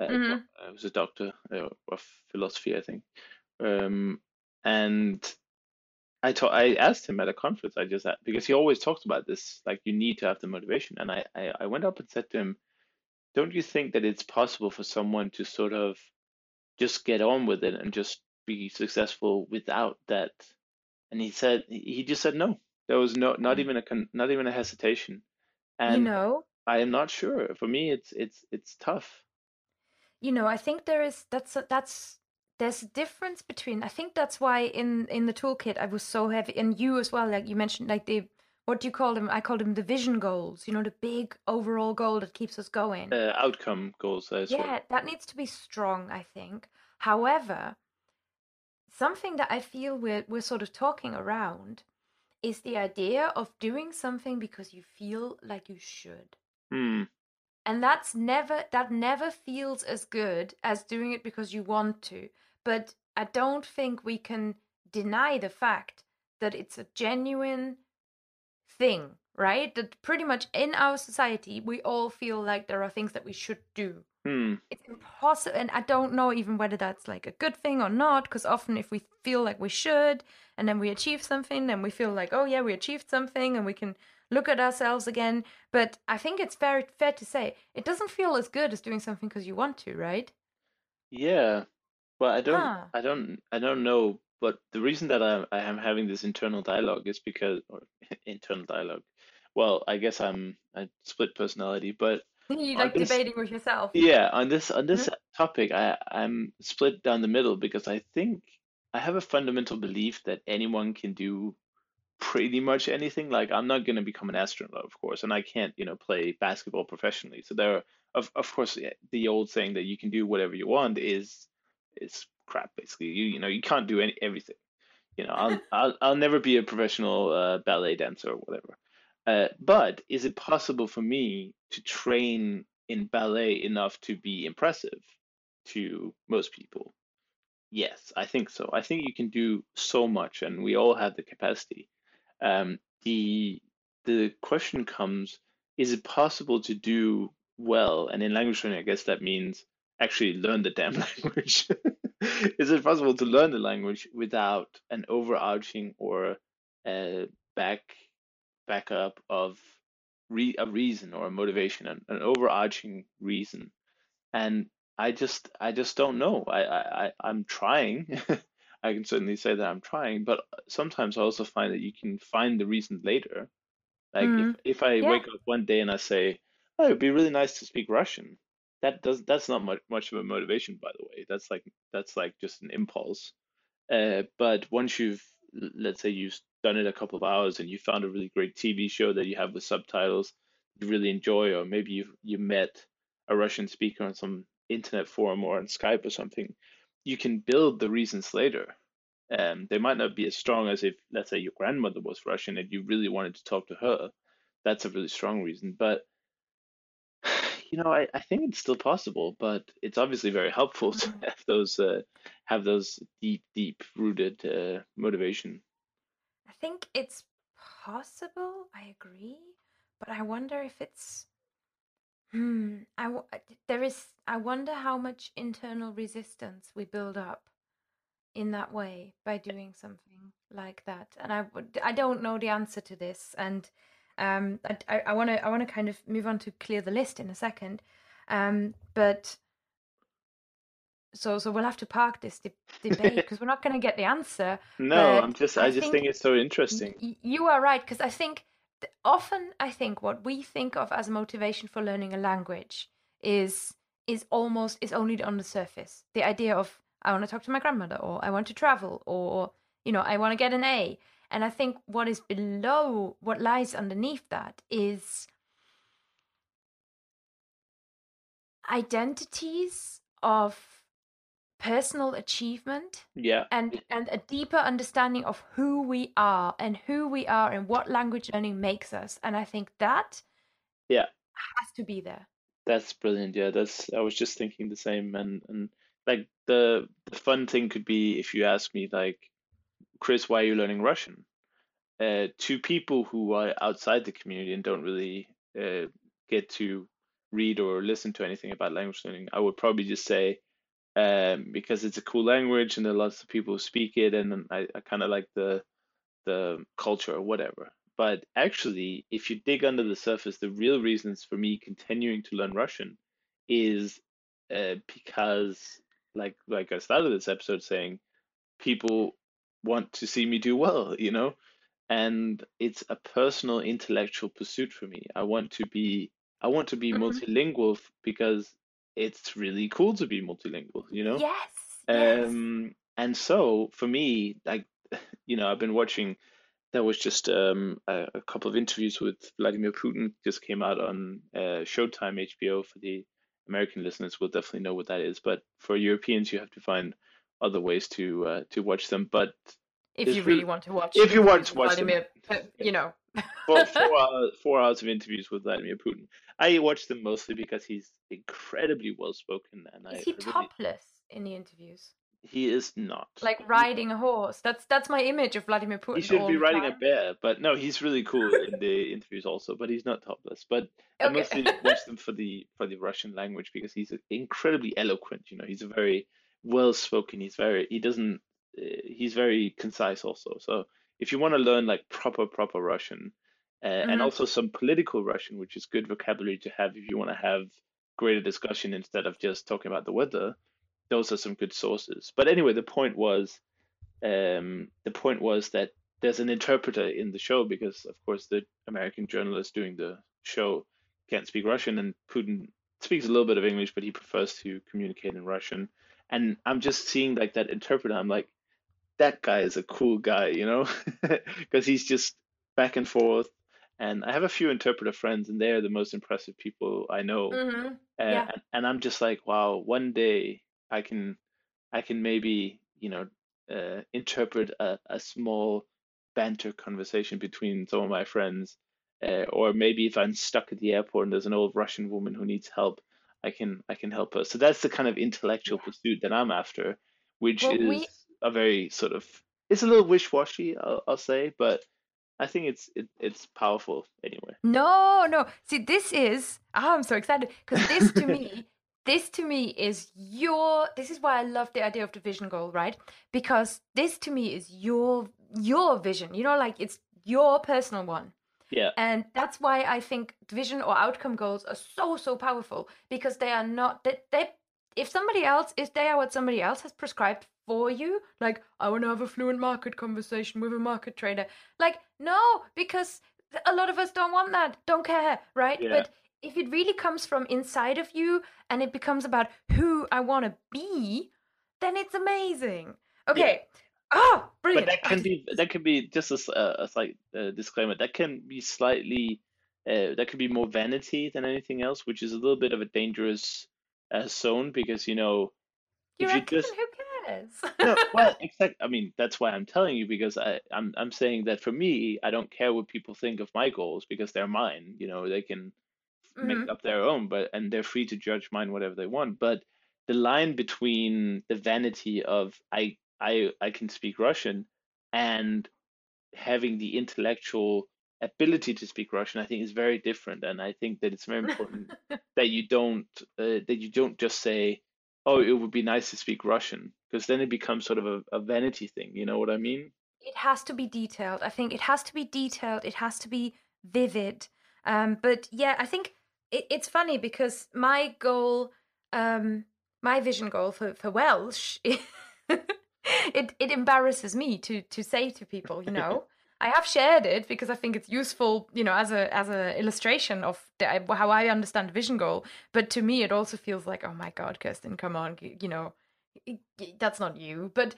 uh, Mhm. uh, who's a doctor uh, of philosophy, I think. Um, and I ta- I asked him at a conference, I just a- because he always talks about this, like you need to have the motivation. And I, I, I went up and said to him, don't you think that it's possible for someone to sort of just get on with it and just be successful without that? And he said he just said no. There was no not Mm. even a con, not even a hesitation. and You know, I am not sure. For me, it's it's it's tough. you know, I think there is that's a, that's there's a difference between. I think that's why in in the toolkit I was so heavy, and you as well. Like you mentioned, like the what do you call them? I call them the vision goals. You know, the big overall goal that keeps us going. Uh, outcome goals as well. Yeah, that needs to be strong, I think. However, something that I feel we're we're sort of talking around is the idea of doing something because you feel like you should. Hmm. And that's never that never feels as good as doing it because you want to. But I don't think we can deny the fact that it's a genuine thing, right? That pretty much in our society we all feel like there are things that we should do Hmm. it's impossible and i don't know even whether that's like a good thing or not because often if we feel like we should and then we achieve something then we feel like oh yeah we achieved something and we can look at ourselves again but i think it's very fair to say it doesn't feel as good as doing something because you want to right Yeah. Well, I don't Huh. I don't I don't know, but the reason that I I am having this internal dialogue is because or internal dialogue. Well, I guess I'm a split personality, but you like this- debating with yourself Yeah, on this on this mm-hmm. topic, I I'm split down the middle because I think I have a fundamental belief that anyone can do pretty much anything. Like I'm not going to become an astronaut, of course, and I can't, you know, play basketball professionally. So there, are, of of course, the old saying that you can do whatever you want is is crap. Basically, you you know you can't do any everything. You know, I'll I'll I'll never be a professional uh, ballet dancer or whatever. Uh, but is it possible for me to train in ballet enough to be impressive to most people? Yes, I think so. I think you can do so much, and we all have the capacity. Um, the the question comes, is it possible to do well? And in language learning, I guess that means actually learn the damn language. is it possible to learn the language without an overarching or a back backup of re, a reason or a motivation, an, an overarching reason? And I just I just don't know. I I I'm trying. I can certainly say that I'm trying, but sometimes I also find that you can find the reason later. Like Mm. if if I Yeah. wake up one day and I say, "Oh, it'd be really nice to speak Russian," that does that's not much much of a motivation, by the way. That's like that's like just an impulse. Uh, but once you've let's say you've done it a couple of hours and you found a really great TV show that you have with subtitles you really enjoy, or maybe you you met a Russian speaker on some internet forum or on Skype or something, you can build the reasons later. Um, they might not be as strong as if, let's say, your grandmother was Russian and you really wanted to talk to her. That's a really strong reason. But, you know, I, I think it's still possible, but it's obviously very helpful to Mm. have those uh, have those deep, deep rooted uh, motivation. I think it's possible. I agree, but I wonder if it's. Hmm. I- there is. I wonder how much internal resistance we build up in that way by doing something like that. And I would. I don't know the answer to this, and um, I I want to I want to kind of move on to clear the list in a second, um, but. So, so we'll have to park this de- debate because we're not going to get the answer. No, I'm just I I just think think it's so interesting. y- You are right, because I think th- often I think what we think of as motivation for learning a language is is almost is only on the surface. The idea of I want to talk to my grandmother, or I want to travel, or you know I want to get an A. And I think what is below, what lies underneath that, is identities of personal achievement Yeah, and and a deeper understanding of who we are and who we are and what language learning makes us and i think that yeah. has to be there That's brilliant. Yeah, that's I was just thinking the same and and like the the fun thing could be if you ask me like, Kris, why are you learning Russian? Uh, to people who are outside the community and don't really uh, get to read or listen to anything about language learning, I would probably just say um, because it's a cool language and there are lots of people who speak it and I, I kind of like the the culture or whatever. But actually, if you dig under the surface, the real reasons for me continuing to learn Russian is uh, because, like, like I started this episode saying, people want to see me do well, you know, and it's a personal intellectual pursuit for me. I want to be, I want to be Mhm. multilingual because it's really cool to be multilingual, you know. yes yes Um, and so for me, like, you know, I've been watching, there was just um, a, a couple of interviews with Vladimir Putin just came out on uh, Showtime HBO for the American listeners will definitely know what that is. But for Europeans, you have to find other ways to uh, to watch them. But if you really- want to watch if you want to watch them. Vladimir, uh, you know four, four, hours, four hours of interviews with Vladimir Putin, I watch them mostly because he's incredibly well spoken, and I is he I really, topless in the interviews he is not. like riding a horse that's that's my image of Vladimir Putin He should be riding a bear, but no, he's really cool in the interviews also, but he's not topless. But I Okay. mostly watch them for the for the Russian language because he's incredibly eloquent, you know. He's a very well spoken. He's very he doesn't uh, he's very concise also. So if you want to learn like proper proper Russian uh, and Mhm. also some political Russian, which is good vocabulary to have if you want to have greater discussion instead of just talking about the weather, those are some good sources. But anyway, the point was um, the point was that there's an interpreter in the show because, of course, the American journalist doing the show can't speak Russian, and Putin speaks a little bit of English, but he prefers to communicate in Russian. And I'm just seeing like that interpreter. I'm like, that guy is a cool guy, you know, because he's just back and forth. And I have a few interpreter friends, and they are the most impressive people I know. Mhm. Uh, Yeah. and, and I'm just like, wow, one day I can, I can maybe, you know, uh, interpret a, a small banter conversation between some of my friends uh, or maybe if I'm stuck at the airport and there's an old Russian woman who needs help, I can I can help her. So that's the kind of intellectual pursuit that I'm after, which Well, is we a very sort of it's a little wish-washy, I'll, I'll say, but I think it's it, it's powerful anyway. no no. See, this is oh, I'm so excited because this to me, this to me is your. This is why I love the idea of the vision goal, right? Because this to me is your your vision. You know, like it's your personal one. Yeah, And that's why I think vision or outcome goals are so so powerful because they are not that they, if somebody else if they are what somebody else has prescribed for you, like I want to have a fluent market conversation with a market trader, like no, because a lot of us don't want that, don't care, right? Yeah. But if it really comes from inside of you and it becomes about who I want to be, then it's amazing. Okay. Oh, but brilliant. But that can be that can be just a slight uh, disclaimer. That can be slightly uh, that could be more vanity than anything else, which is a little bit of a dangerous uh, zone because you know you if you just Who cares? no, well, exact. I mean, that's why I'm telling you because I, I'm I'm saying that for me, I don't care what people think of my goals because they're mine. You know, they can make Mhm. up their own, but and they're free to judge mine whatever they want. But the line between the vanity of I I I can speak Russian and having the intellectual ability to speak Russian, I think is very different. And I think that it's very important that you don't uh, that you don't just say, "Oh, it would be nice to speak Russian," because then it becomes sort of a, a vanity thing. You know what I mean? it has to be detailed. I think it has to be detailed. It has to be vivid. Um, but yeah, I think it, it's funny because my goal, um, my vision goal for, for Welsh, it it embarrasses me to to say to people, you know. I have shared it because I think it's useful, you know, as a as a illustration of the, how I understand vision goal. But to me, it also feels like, oh my god, Kerstin, come on, you know, that's not you. But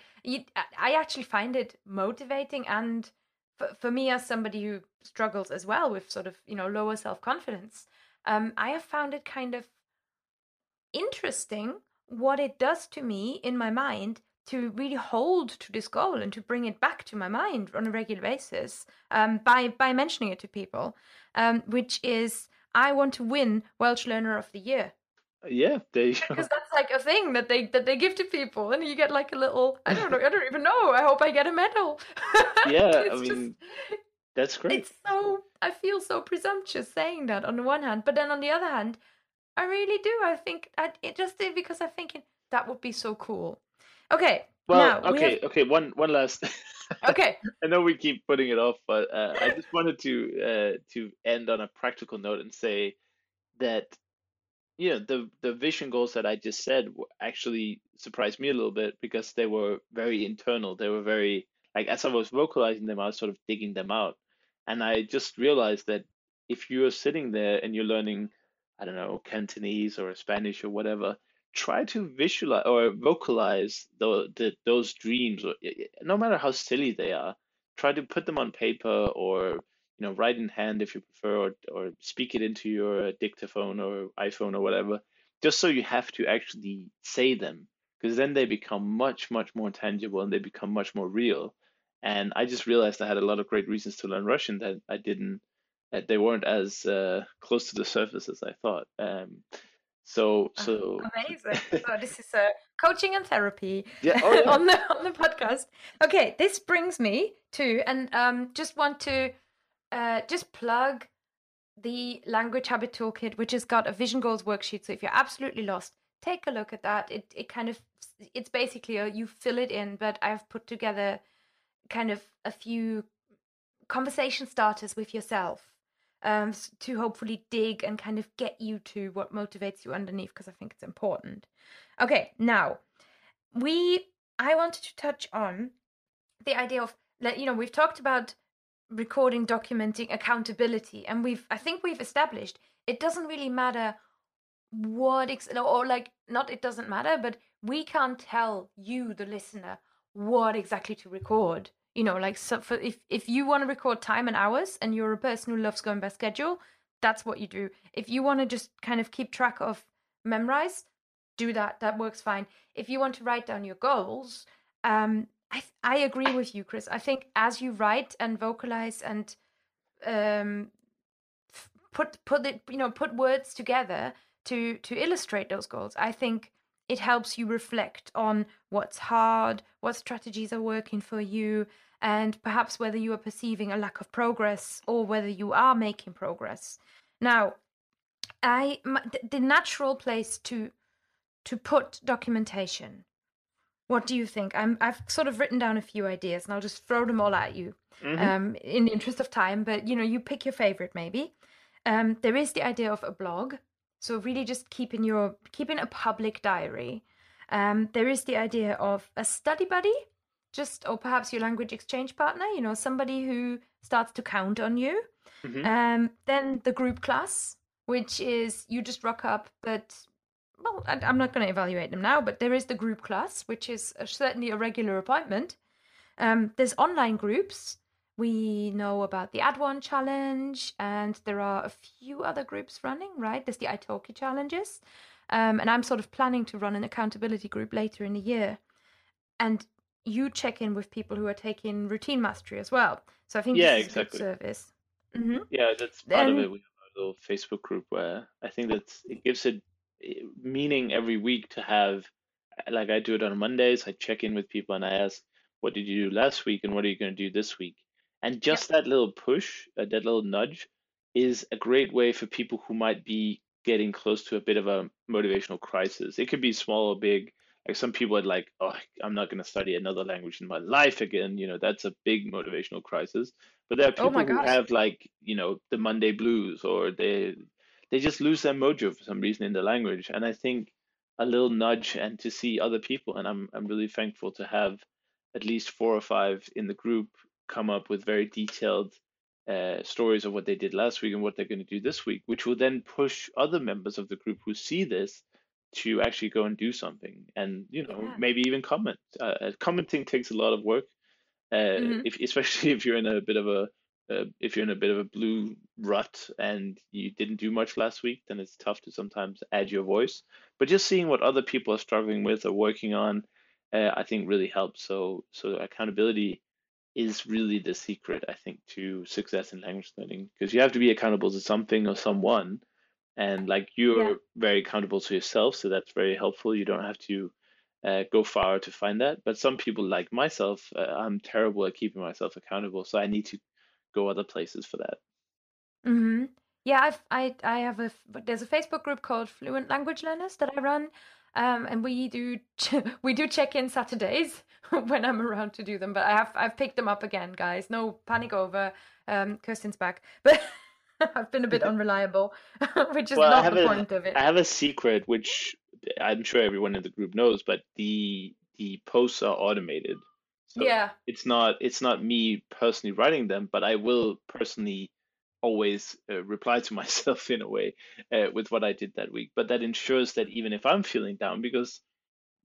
I actually find it motivating, and for, for me, as somebody who struggles as well with sort of you know lower self confidence, um, I have found it kind of interesting what it does to me in my mind to really hold to this goal and to bring it back to my mind on a regular basis um, by by mentioning it to people, um, which is I want to win Welsh Learner of the Year Yeah, you go. because that's like a thing that they that they give to people, and you get like a little I don't know I don't even know I hope I get a medal. Yeah, I It's just- mean, That's great. it's so I feel so presumptuous saying that on the one hand, but then on the other hand, I really do. I think I it just did because I'm thinking that would be so cool. Okay, Well, now we okay, have okay. One, one last. okay. I know we keep putting it off, but uh, I just wanted to uh, to end on a practical note and say that you know the the vision goals that I just said actually surprised me a little bit because they were very internal. They were very like as I was vocalizing them, I was sort of digging them out, and I just realized that if you're sitting there and you're learning, I don't know, Cantonese or Spanish or whatever, try to visualize or vocalize the, the those dreams, no matter how silly they are. Try to put them on paper or you know write in hand if you prefer, or or speak it into your dictaphone or iPhone or whatever, just so you have to actually say them, because then they become much much more tangible and they become much more real. And I just realized I had a lot of great reasons to learn Russian that I didn't, that they weren't as uh, close to the surface as I thought. Um, so Ah, so Amazing. So this is uh, coaching and therapy yeah, oh yeah. on the on the podcast. Okay, this brings me to and um just want to uh just plug the language habit toolkit which has got a vision goals worksheet so if you're absolutely lost take a look at that it it kind of it's basically a, you fill it in but i've put together kind of a few conversation starters with yourself um, to hopefully dig and kind of get you to what motivates you underneath because I think it's important. Okay, now we I wanted to touch on the idea of you know we've talked about recording, documenting, accountability, and we've I think we've established it doesn't really matter what ex- or like not it doesn't matter, but we can't tell you the listener what exactly to record you know like so for if if you want to record time and hours and you're a person who loves going by schedule that's what you do if you want to just kind of keep track of Memrise do that that works fine if you want to write down your goals um i i agree with you kris i think as you write and vocalize and um put put it you know put words together to to illustrate those goals. I think it helps you reflect on what's hard, what strategies are working for you, and perhaps whether you are perceiving a lack of progress or whether you are making progress. Now, I the natural place to to put documentation. What do you think? I'm I've sort of written down a few ideas and I'll just throw them all at you. Mm-hmm. Um, in the interest of time, but you know, you pick your favorite maybe. Um, there is the idea of a blog, so really just keeping your keeping a public diary. Um, there is the idea of a study buddy, just or perhaps your language exchange partner. You know, somebody who starts to count on you. Mm-hmm. Um, then the group class, which is you just rock up, but well, I, am not going to evaluate them now, but there is the group class, which is a, certainly a regular appointment. Um, there's online groups. We know about the Add-One challenge, and there are a few other groups running, right? There's the Italki challenges. Um, and I'm sort of planning to run an accountability group later in the year. And you check in with people who are taking routine mastery as well. So I think yeah, exactly. a good service. Mm-hmm. Yeah, that's part then, of it. We have a little Facebook group where I think that it gives it eh, meaning every week to have, like I do it on Mondays. I check in with people and I ask, "What did you do last week, and what are you going to do this week?" And just that little push, uh, that little nudge, is a great way for people who might be getting close to a bit of a motivational crisis. It could be small or big. Like some people are like, oh, I'm not going to study another language in my life again. You know, that's a big motivational crisis. But there are oh people oh who have like, you know, the Monday blues or they they just lose their mojo for some reason in the language. And I think a little nudge and to see other people, and I'm I'm really thankful to have at least four or five in the group come up with very detailed uh, stories of what they did last week and what they're going to do this week, which will then push other members of the group who see this to actually go and do something and you know yeah. maybe even comment. Uh, uh commenting takes a lot of work uh, mm-hmm. if, especially if you're in a bit of a uh, if you're in a bit of a blue rut and you didn't do much last week, then it's tough to sometimes add your voice. But just seeing what other people are struggling with or working on, uh, I think really helps. So so accountability is really the secret, I think, to success in language learning because you have to be accountable to something or someone, and like you're yeah. very accountable to yourself, so that's very helpful. You don't have to uh, go far to find that. But some people, like myself, uh, I'm terrible at keeping myself accountable, so I need to go other places for that. hmm Yeah, I've I I have a there's a Facebook group called Fluent Language Learners that I run, um, and we do ch- we do check in Saturdays when I'm around to do them. But I have I've picked them up again, guys. No panic over. Um, Kerstin's back, but I've been a bit unreliable, which is well, not the a, point of it. I have a secret, which I'm sure everyone in the group knows, but the the posts are automated. So yeah. It's not it's not me personally writing them, but I will personally always uh, reply to myself in a way uh, with what I did that week. But that ensures that even if I'm feeling down, because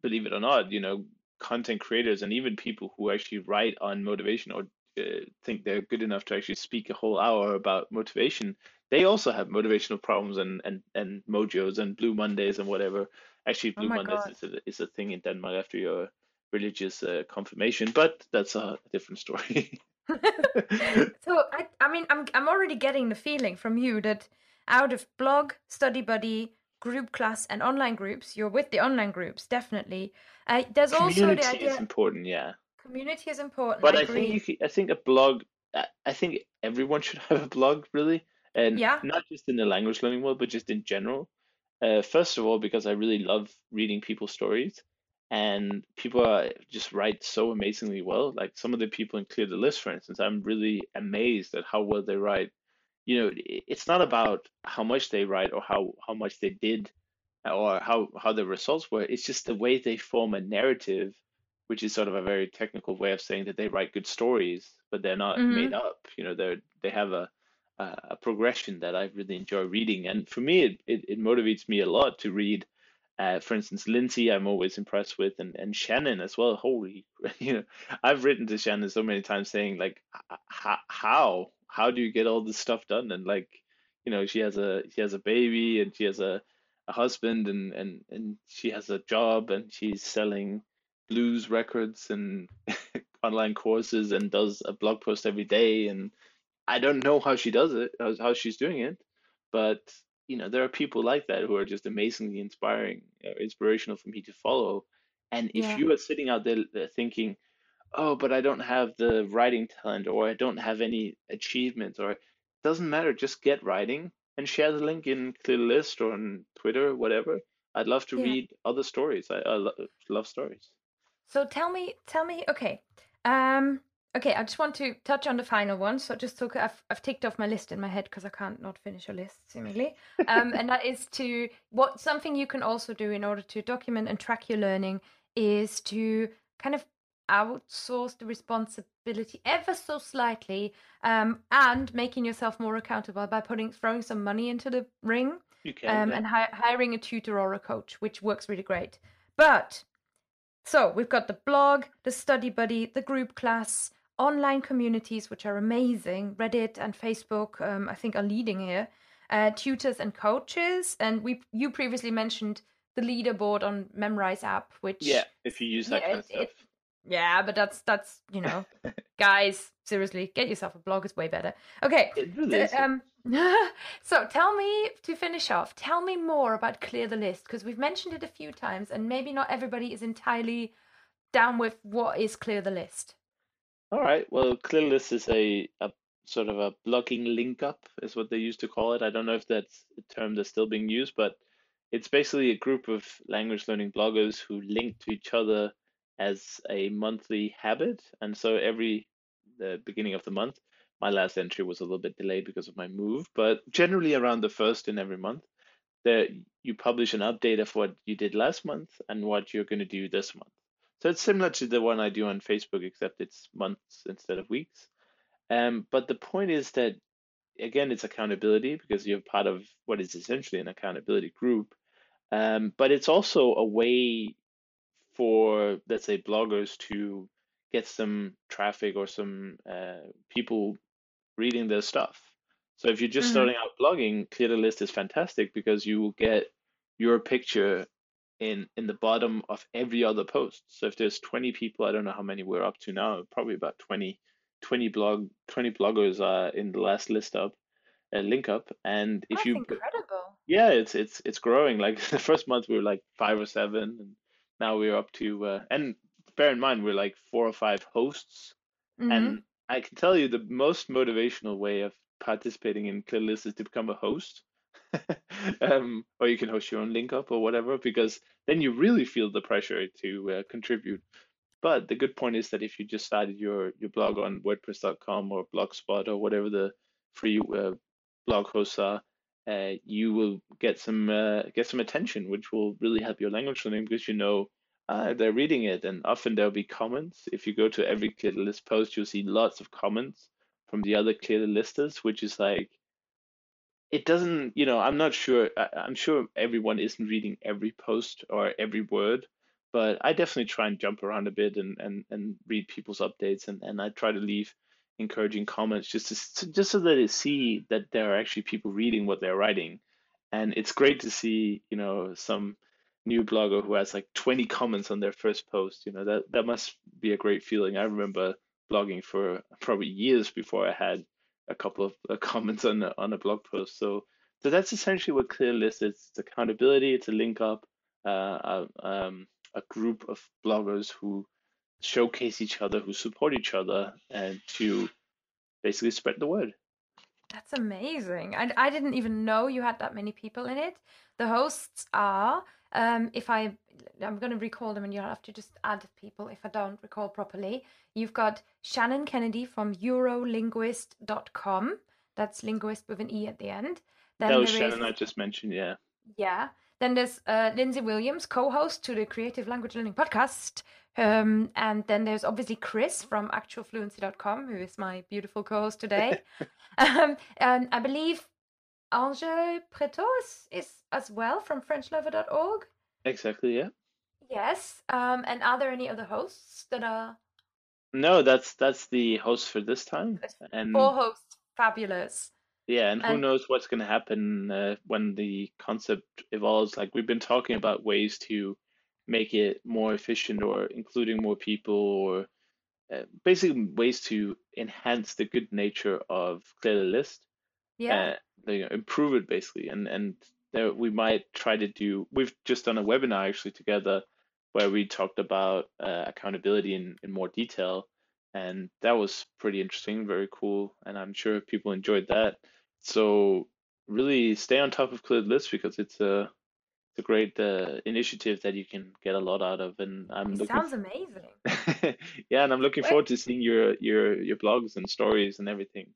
believe it or not, you know, content creators and even people who actually write on motivation or uh, think they're good enough to actually speak a whole hour about motivation, they also have motivational problems and and and mojos and blue Mondays and whatever. Actually, oh blue oh Mondays is a, is a thing in Denmark after your religious uh, confirmation, but that's a different story. so I, I mean, I'm I'm already getting the feeling from you that out of blog, study buddy, group class, and online groups, you're with the online groups definitely. Uh, there's Community also the idea is important, yeah. Community is important. But I, I think you can, I think a blog. I think everyone should have a blog, really, and yeah. not just in the language learning world, but just in general. Uh, first of all, because I really love reading people's stories, and people are, just write so amazingly well. Like some of the people in Clear the List, for instance, I'm really amazed at how well they write. You know, it's not about how much they write or how how much they did or how how the results were. It's just the way they form a narrative, which is sort of a very technical way of saying that they write good stories, but they're not mm-hmm. made up. You know, they they have a a progression that I really enjoy reading, and for me, it, it, it motivates me a lot to read uh, for instance, Lindsay, I'm always impressed with, and, and Shannon as well. Holy, you know, I've written to Shannon so many times saying like, how how do you get all this stuff done? And like, you know, she has a she has a baby and she has a, a husband and and and she has a job and she's selling blues records and online courses and does a blog post every day and I don't know how she does it, how, how she's doing it, but you know there are people like that who are just amazingly inspiring, uh, inspirational for me to follow. And if Yeah. you are sitting out there uh, thinking, oh, but I don't have the writing talent, or I don't have any achievements, or it doesn't matter, just get writing and share the link in ClearList or on Twitter, whatever. I'd love to Yeah. read other stories. I, I lo love stories. So tell me, tell me, okay. Um, okay, I just want to touch on the final one. So just so I've, I've ticked off my list in my head because I can't not finish a list seemingly. Um, and that is to what something you can also do in order to document and track your learning is to kind of outsource the responsibility ever so slightly um, and making yourself more accountable by putting throwing some money into the ring You can, um, yeah. and hi- hiring a tutor or a coach, which works really great. But so we've got the blog, the study buddy, the group class, online communities, which are amazing. Reddit and Facebook, um, I think, are leading here. Uh, tutors and coaches, and we you previously mentioned the leaderboard on Memrise app, which Yeah, if you use that Yeah, kind of it- it- stuff. yeah, but that's that's you know, guys, seriously, get yourself a blog. It's way better. Okay, really um, so tell me to finish off. Tell me more about clear the list because we've mentioned it a few times, and maybe not everybody is entirely down with what is clear the list. All right. Well, ClearList is a, a sort of a blogging link up, is what they used to call it. I don't know if that's a term that's still being used, but it's basically a group of language learning bloggers who link to each other as a monthly habit. And so every the beginning of the month, my last entry was a little bit delayed because of my move, but generally around the first in every month, there you publish an update of what you did last month and what you're going to do this month. So it's similar to the one I do on Facebook, except it's months instead of weeks. Um, but the point is that again, it's accountability because you're part of what is essentially an accountability group. Um, but it's also a way for, let's say, bloggers to get some traffic or some uh, people reading their stuff. So if you're just Mhm. starting out blogging, Clear the List is fantastic because you will get your picture in in the bottom of every other post. So if there's 20 people, I don't know how many we're up to now, probably about 20, 20 blog 20 bloggers are in the last list up, uh, link up. And if That's you incredible. yeah, it's it's it's growing. Like the first month we were like five or seven, and now we're up to uh, and bear in mind we're like four or five hosts. Mhm. And I can tell you the most motivational way of participating in clear ClearList is to become a host. um, or you can host your own link up or whatever, because then you really feel the pressure to uh, contribute. But the good point is that if you just started your your blog on WordPress.com or Blogspot or whatever the free uh, blog hosts are, uh, you will get some uh, get some attention, which will really help your language learning because you know uh, they're reading it, and often there'll be comments. If you go to every Clear List post, you'll see lots of comments from the other Clear Listers, which is like it doesn't. You know, I'm not sure. I, I'm sure everyone isn't reading every post or every word, but I definitely try and jump around a bit and and and read people's updates, and and I try to leave encouraging comments just to just so that they see that there are actually people reading what they're writing, and it's great to see you know some new blogger who has like 20 comments on their first post. You know that that must be a great feeling. I remember blogging for probably years before I had a couple of uh, comments on a, on a blog post. So so that's essentially what ClearList is. It's accountability. It's a link up, uh, a, um, a group of bloggers who showcase each other, who support each other, and to basically spread the word. That's amazing. I, I didn't even know you had that many people in it. The hosts are, um, if I, I'm going to recall them and you'll have to just add people if I don't recall properly. You've got Shannon Kennedy from Eurolinguiste.com. That's linguist with an E at the end. Then that was there is- Shannon I just mentioned. Yeah. yeah. Then there's uh, Lindsay Williams, co-host to the Creative Language Learning podcast. Um, and then there's obviously Kris from actualfluency.com, who is my beautiful co-host today. um, and I believe Ange Pretot is, is as well from FrenchLover.org. Exactly. Yeah. Yes. Um, and are there any other hosts that are No, that's that's the host for this time, and four hosts? Fabulous. yeah, and who and- knows what's going to happen uh, when the concept evolves. Like we've been talking about ways to make it more efficient, or including more people, or uh, basically ways to enhance the good nature of Clear the List. Yeah. uh, you know, improve it basically, and and there we might try to do. We've just done a webinar actually together where we talked about uh, accountability in in more detail, and that was pretty interesting, very cool, and I'm sure people enjoyed that. So really stay on top of Cleared Lists because it's a it's a great uh, initiative that you can get a lot out of, and I'm It looking sounds amazing. yeah, and I'm looking forward to seeing your your your blogs and stories and everything.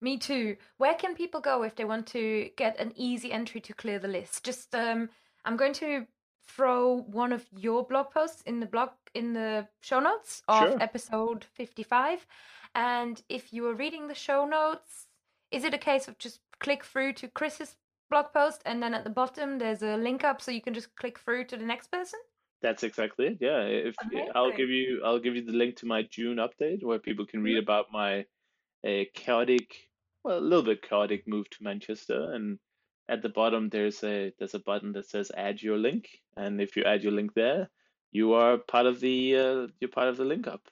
Me too. Where can people go if they want to get an easy entry to clear the list? Just um, I'm going to throw one of your blog posts in the blog in the show notes of Sure. episode 55. And if you are reading the show notes, is it a case of just click through to Kris's blog post and then at the bottom there's a link up so you can just click through to the next person? That's exactly it. Yeah, if I'll give you I'll give you the link to my June update where people can read Mhm. about my uh, chaotic, well, a little bit chaotic move to Manchester, and at the bottom there's a there's a button that says add your link, and if you add your link there, you are part of the uh, you're part of the link up.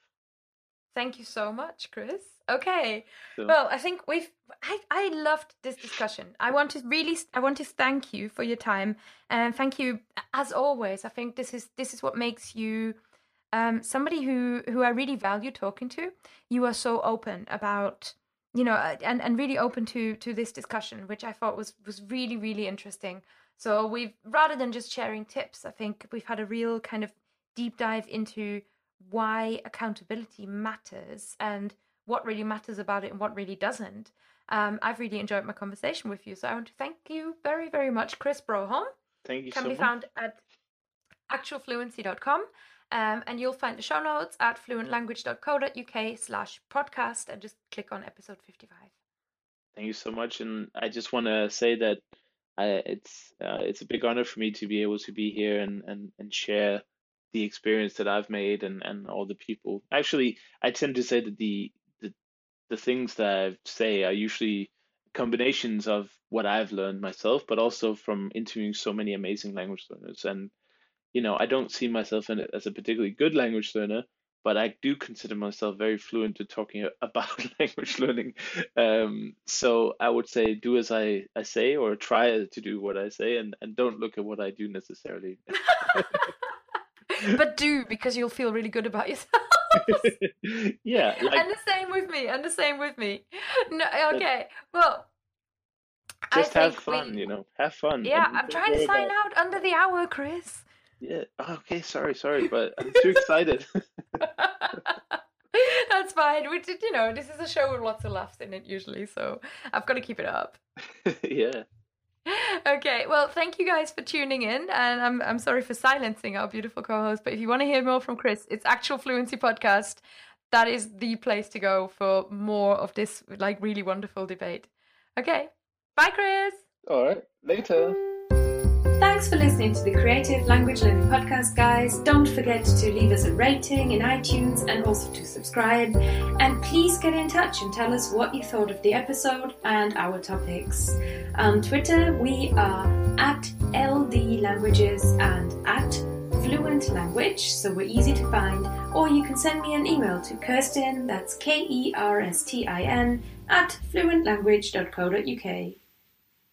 Thank you so much, Kris. Okay. So Well, I think we've I, I loved this discussion. I want to really I want to thank you for your time and thank you as always. I think this is this is what makes you um somebody who who I really value talking to. You are so open about you know uh, and and really open to to this discussion, which I thought was was really really interesting. So we've rather than just sharing tips, I think we've had a real kind of deep dive into why accountability matters and what really matters about it and what really doesn't. Um, I've really enjoyed my conversation with you, so I want to thank you very, very much, Kris Broholm. thank you Can so be much. found at actualfluency.com, um, and you'll find the show notes at fluentlanguage.co.uk slash podcast, and just click on episode 55. Thank you so much, and I just want to say that I, it's uh, it's a big honor for me to be able to be here and and and share the experience that I've made and and all the people. Actually, I tend to say that the the the things that I say are usually combinations of what I've learned myself, but also from interviewing so many amazing language learners. And you know, I don't see myself in it as a particularly good language learner, but I do consider myself very fluent to talking about language learning. Um, so I would say do as I, I say or try to do what I say and, and don't look at what I do necessarily. but do because you'll feel really good about yourself. Yeah, like and the same with me, and the same with me. No, okay, well, I just have think we- fun, you know, have fun. Yeah, I'm trying to sign about- out under the hour, Kris. Yeah, okay, sorry, sorry, but I'm too excited. That's fine. We did, you know, this is a show with lots of laughs in it usually, so I've got to keep it up. Yeah. Okay, well, thank you guys for tuning in, and I'm I'm sorry for silencing our beautiful co-host. But if you want to hear more from Kris, it's Actual Fluency Podcast. That is the place to go for more of this like really wonderful debate. Okay, bye, Kris. All right, later. Thanks for listening to the Creative Language Learning Podcast, guys. Don't forget to leave us a rating in iTunes and also to subscribe. And please get in touch and tell us what you thought of the episode and our topics. On Twitter, we are at LD Languages and at Fluent Language, so we're easy to find. Or you can send me an email to Kerstin, that's K E R S T I N, at fluentlanguage.co.uk.